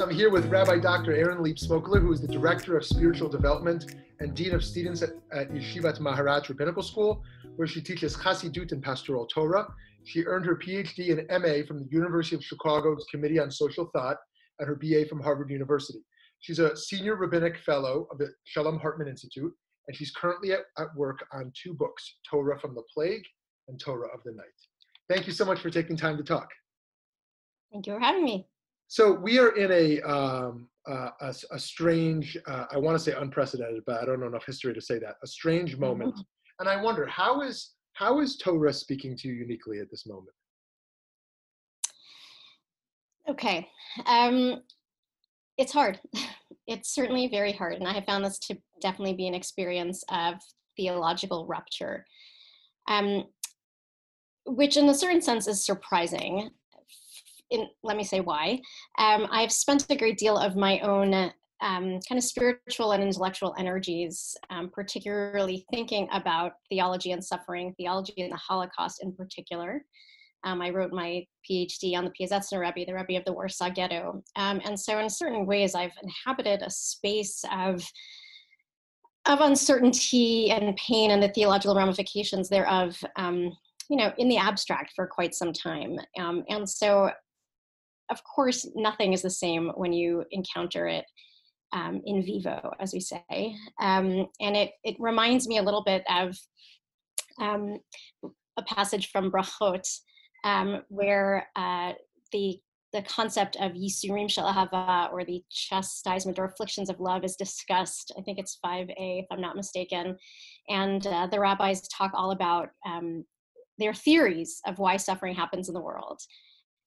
I'm here with Rabbi Dr. Erin Leib Smokler, who is the Director of Spiritual Development and Dean of Students at, at Yeshivat Maharat Rabbinical School, where she teaches Chassidut and Pastoral Torah. She earned her PhD and MA from the University of Chicago's Committee on Social Thought and her BA from Harvard University. She's a senior rabbinic fellow of the Shalom Hartman Institute, and she's currently at, at work on two books Torah from the Plague and Torah of the Night. Thank you so much for taking time to talk. Thank you for having me. So we are in a um, uh, a, a, strange, uh, I want to say unprecedented, but I don't know enough history to say that. A strange moment mm-hmm and I wonder how is how is Torah speaking to you uniquely at this moment? Okay, um, it's hard. It's certainly very hard, and I have found this to definitely be an experience of theological rupture, um, which, in a certain sense, is surprising. In, let me say why. Um, I've spent a great deal of my own um, kind of spiritual and intellectual energies, um, particularly thinking about theology and suffering, theology and the Holocaust in particular. Um, I wrote my PhD on the Piazetzner Rebbe, the Rebbe of the Warsaw Ghetto. Um, and so, in certain ways, I've inhabited a space of of uncertainty and pain and the theological ramifications thereof, um, you know, in the abstract for quite some time. Um, and so, of course, nothing is the same when you encounter it um, in vivo, as we say. Um, and it, it reminds me a little bit of um, a passage from Brachot um, where uh, the the concept of Yisurim shel ahava or the chastisement or afflictions of love is discussed. I think it's 5a, if I'm not mistaken. And uh, the rabbis talk all about um, their theories of why suffering happens in the world.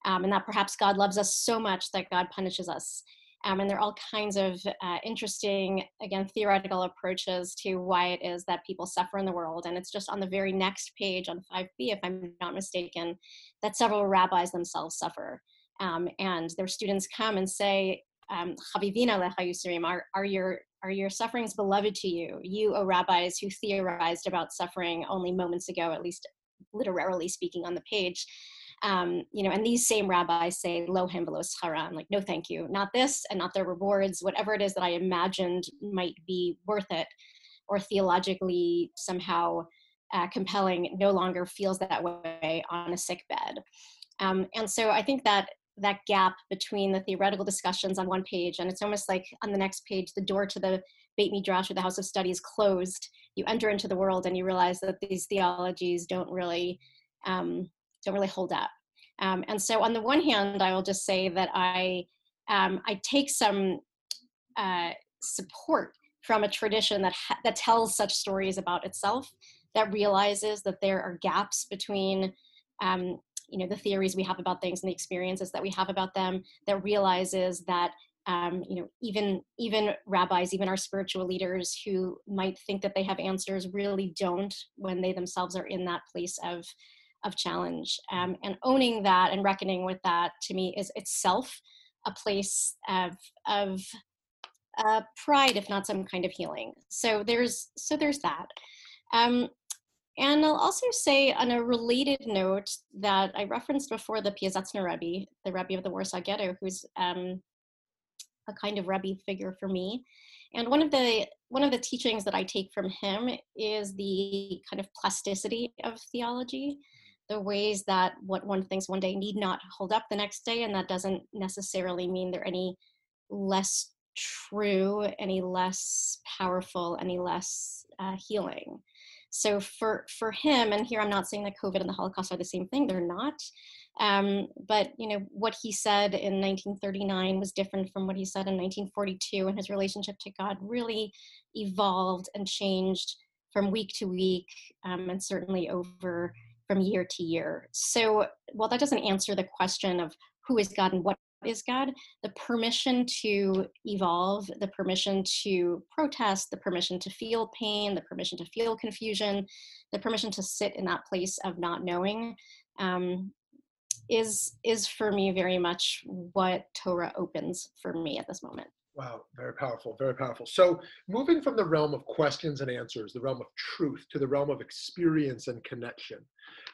Um, and that perhaps God loves us so much that God punishes us. Um, and there are all kinds of uh, interesting, again, theoretical approaches to why it is that people suffer in the world. And it's just on the very next page on 5b, if I'm not mistaken, that several rabbis themselves suffer. Um, and their students come and say, um, are, are your are your sufferings beloved to you? You, O rabbis, who theorized about suffering only moments ago, at least literarily speaking on the page, um, you know, and these same rabbis say, lo hembelos haram, like, no, thank you, not this and not their rewards, whatever it is that I imagined might be worth it or theologically somehow uh, compelling no longer feels that way on a sick bed. Um, and so I think that that gap between the theoretical discussions on one page and it's almost like on the next page the door to the Beit Midrash or the House of Study is closed. You enter into the world and you realize that these theologies don't really um, don't really hold up. Um, and so on the one hand, I will just say that I, um, I take some uh, support from a tradition that, ha- that tells such stories about itself, that realizes that there are gaps between um, you know the theories we have about things and the experiences that we have about them that realizes that um, you know even even rabbis even our spiritual leaders who might think that they have answers really don't when they themselves are in that place of of challenge um, and owning that and reckoning with that to me is itself a place of of uh, pride if not some kind of healing. So there's so there's that. Um, and I'll also say on a related note that I referenced before the Piazetzner Rebbe, the Rebbe of the Warsaw Ghetto, who's um, a kind of Rebbe figure for me. And one of the one of the teachings that I take from him is the kind of plasticity of theology the ways that what one thinks one day need not hold up the next day and that doesn't necessarily mean they're any less true any less powerful any less uh, healing So for for him, and here I'm not saying that COVID and the Holocaust are the same thing; they're not. Um, but you know what he said in 1939 was different from what he said in 1942, and his relationship to God really evolved and changed from week to week, um, and certainly over from year to year. So while that doesn't answer the question of who is God and what is God, the permission to evolve, the permission to protest, the permission to feel pain, the permission to feel confusion, the permission to sit in that place of not knowing um, is is for me very much what Torah opens for me at this moment. Wow, very powerful, very powerful. So, moving from the realm of questions and answers, the realm of truth, to the realm of experience and connection,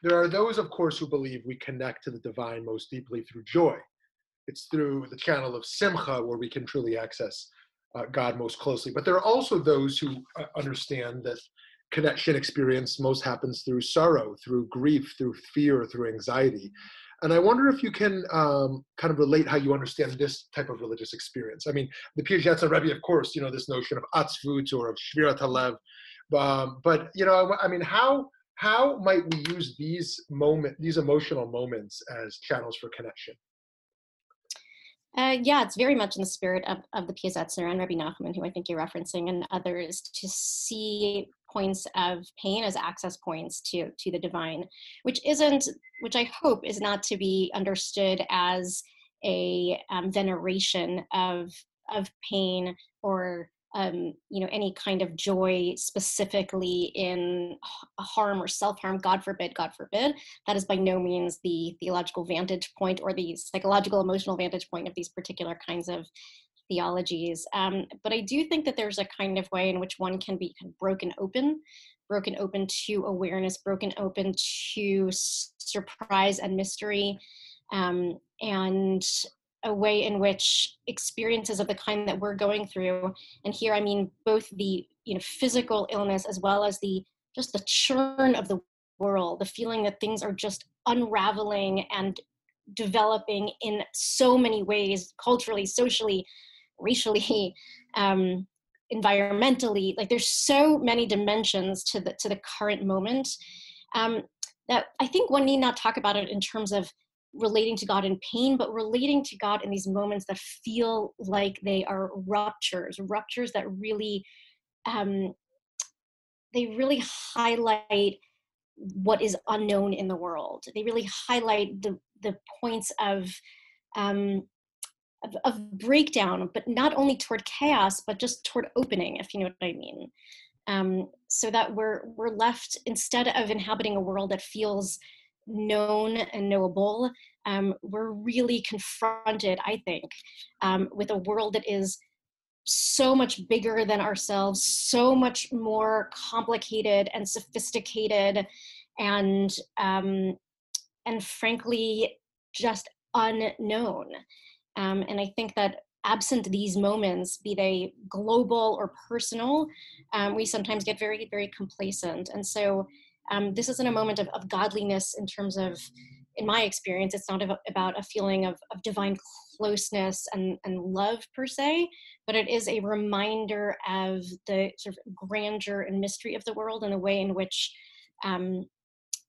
there are those, of course, who believe we connect to the divine most deeply through joy. It's through the channel of simcha where we can truly access uh, God most closely. But there are also those who uh, understand that connection experience most happens through sorrow, through grief, through fear, through anxiety. And I wonder if you can um, kind of relate how you understand this type of religious experience. I mean, the Piagetza Rebbe, of course, you know, this notion of atzvut or of shvirat halev. Um, but, you know, I mean, how how might we use these moment, these emotional moments as channels for connection? Uh, yeah, it's very much in the spirit of, of the Piasetzner and Rabbi Nachman, who I think you're referencing, and others, to see points of pain as access points to to the divine, which isn't, which I hope is not to be understood as a um, veneration of of pain or um, you know any kind of joy specifically in harm or self-harm. God forbid god forbid. That is by no means the theological vantage point or the psychological emotional vantage point of these particular kinds of theologies um, but i do think that there's a kind of way in which one can be kind of broken open broken open to awareness broken open to surprise and mystery um, and a way in which experiences of the kind that we're going through and here i mean both the you know physical illness as well as the just the churn of the world the feeling that things are just unraveling and developing in so many ways culturally socially racially um, environmentally like there's so many dimensions to the to the current moment um, that i think one need not talk about it in terms of relating to God in pain, but relating to God in these moments that feel like they are ruptures, ruptures that really, um, they really highlight what is unknown in the world. They really highlight the the points of um, of, of, breakdown, but not only toward chaos, but just toward opening, if you know what I mean. Um, so that we're we're left instead of inhabiting a world that feels known and knowable, um, we're really confronted, I think, um, with a world that is so much bigger than ourselves, so much more complicated and sophisticated, and um, and frankly, just unknown. Um, and I think that absent these moments, be they global or personal, um, we sometimes get very, very complacent. And so um, this isn't a moment of, of godliness in terms of in my experience it's not about a feeling of, of divine closeness and, and love per se but it is a reminder of the sort of grandeur and mystery of the world and the way in which um,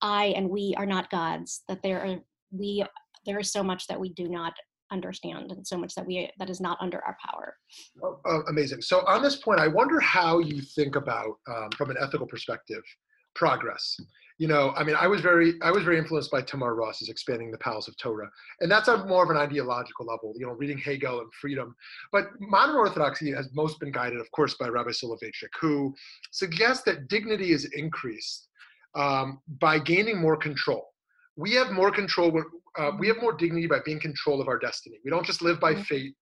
i and we are not gods that there are we there is so much that we do not understand and so much that we that is not under our power oh, oh, amazing so on this point i wonder how you think about um, from an ethical perspective progress. You know, I mean, I was very, I was very influenced by Tamar Ross's expanding the palace of Torah, and that's on more of an ideological level. You know, reading Hegel and freedom. But modern Orthodoxy has most been guided, of course, by Rabbi Soloveitchik, who suggests that dignity is increased um, by gaining more control. We have more control. Uh, we have more dignity by being in control of our destiny. We don't just live by mm-hmm. fate,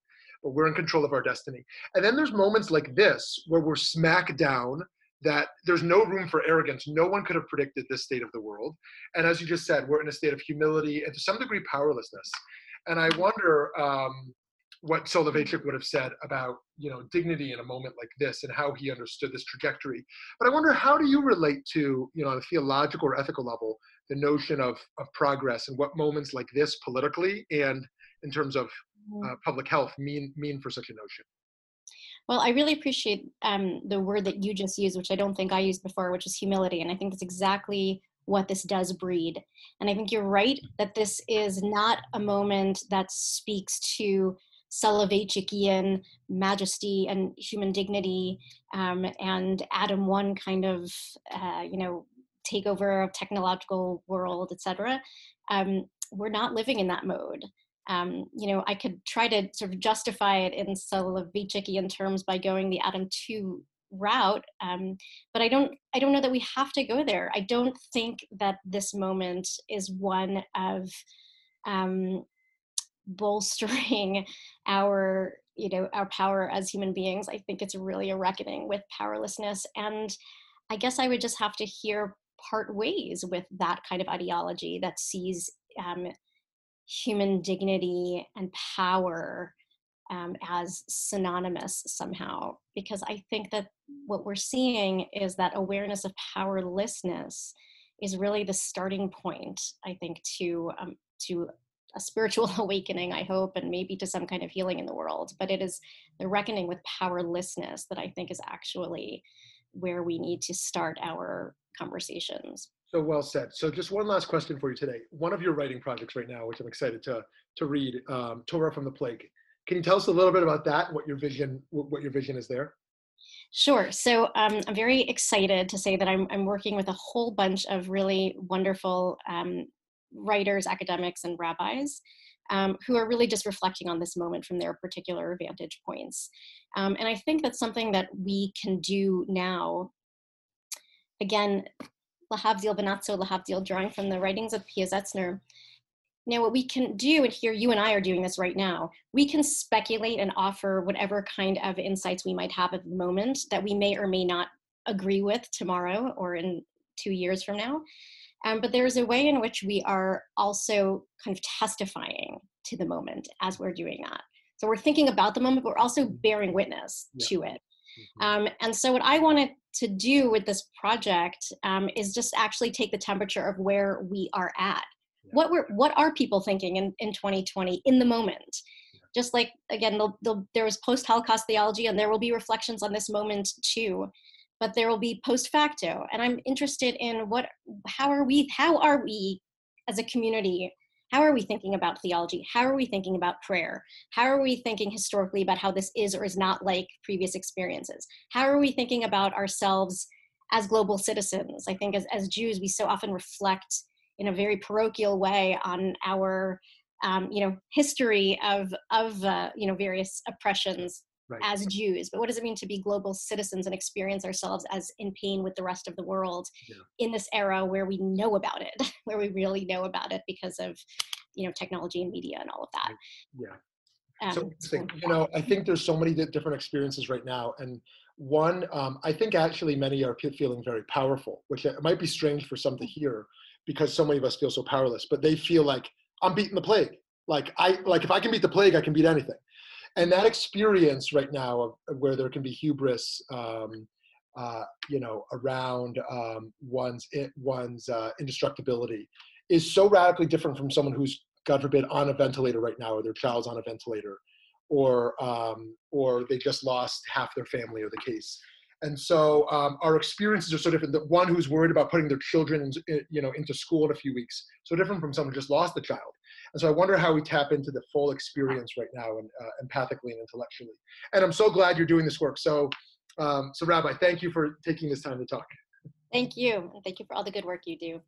but we're in control of our destiny. And then there's moments like this where we're smack down that there's no room for arrogance. No one could have predicted this state of the world. And as you just said, we're in a state of humility and to some degree powerlessness. And I wonder um, what Soloveitchik would have said about you know dignity in a moment like this and how he understood this trajectory. But I wonder how do you relate to you know on a theological or ethical level the notion of of progress and what moments like this politically and in terms of mm-hmm. uh, public health mean mean for such a notion. Well, I really appreciate um, the word that you just used, which I don't think I used before, which is humility. And I think that's exactly what this does breed. And I think you're right that this is not a moment that speaks to Soloveitchikian majesty and human dignity um, and Adam one kind of, uh, you know, takeover of technological world, etc. Um, we're not living in that mode um, you know, I could try to sort of justify it in Soloveitchikian terms by going the Adam 2 route, um, but I don't, I don't know that we have to go there. I don't think that this moment is one of um, bolstering our, you know, our power as human beings. I think it's really a reckoning with powerlessness, and I guess I would just have to hear part ways with that kind of ideology that sees um, human dignity and power um, as synonymous somehow. Because i think that what we're seeing is that awareness of powerlessness is really the starting point i think to um, to a spiritual awakening i hope and maybe to some kind of healing in the world. But it is the reckoning with powerlessness that i think is actually where we need to start our conversations so well said. So just one last question for you today. One of your writing projects right now, which I'm excited to to read, um, Torah from the Plague. Can you tell us a little bit about that? What your vision, what your vision is there? Sure. So um, I'm very excited to say that I'm, I'm working with a whole bunch of really wonderful um, writers, academics, and rabbis um, who are really just reflecting on this moment from their particular vantage points. Um, and I think that's something that we can do now. Again, Lahavdil Benatzo Lahavdil, drawing from the writings of Piasetzner. Now, what we can do, and here you and I are doing this right now, we can speculate and offer whatever kind of insights we might have at the moment that we may or may not agree with tomorrow or in two years from now. Um, but there's a way in which we are also kind of testifying to the moment as we're doing that. So we're thinking about the moment, but we're also bearing witness yeah. to it. Mm-hmm. Um, and so, what I wanted to do with this project um, is just actually take the temperature of where we are at. Yeah. What were what are people thinking in, in 2020 in the moment? Yeah. Just like again, they'll, they'll, there was post Holocaust theology, and there will be reflections on this moment too. But there will be post facto, and I'm interested in what, how are we, how are we as a community how are we thinking about theology? How are we thinking about prayer? How are we thinking historically about how this is or is not like previous experiences? How are we thinking about ourselves as global citizens? I think as, as Jews, we so often reflect in a very parochial way on our um, you know history of of uh, you know various oppressions right. as Jews, but what does it mean to be global citizens and experience ourselves as in pain with the rest of the world yeah. in this era where we know about it, where we really know about it because of you know technology and media and all of that. Yeah. Um, so you know, I think there's so many different experiences right now, and one, um, I think actually many are feeling very powerful, which it might be strange for some to hear because so many of us feel so powerless, but they feel like I'm beating the plague. Like I like if I can beat the plague, I can beat anything and that experience right now of, where there can be hubris um, uh, you know around um, one's one's uh, indestructibility is so radically different from someone who's god forbid on a ventilator right now or their child's on a ventilator or um, or they just lost half their family or the case and so um, our experiences are so different. The one who's worried about putting their children, in, you know, into school in a few weeks, so different from someone who just lost the child. And so I wonder how we tap into the full experience right now, and uh, empathically and intellectually. And I'm so glad you're doing this work. So, um, so Rabbi, thank you for taking this time to talk. Thank you, thank you for all the good work you do.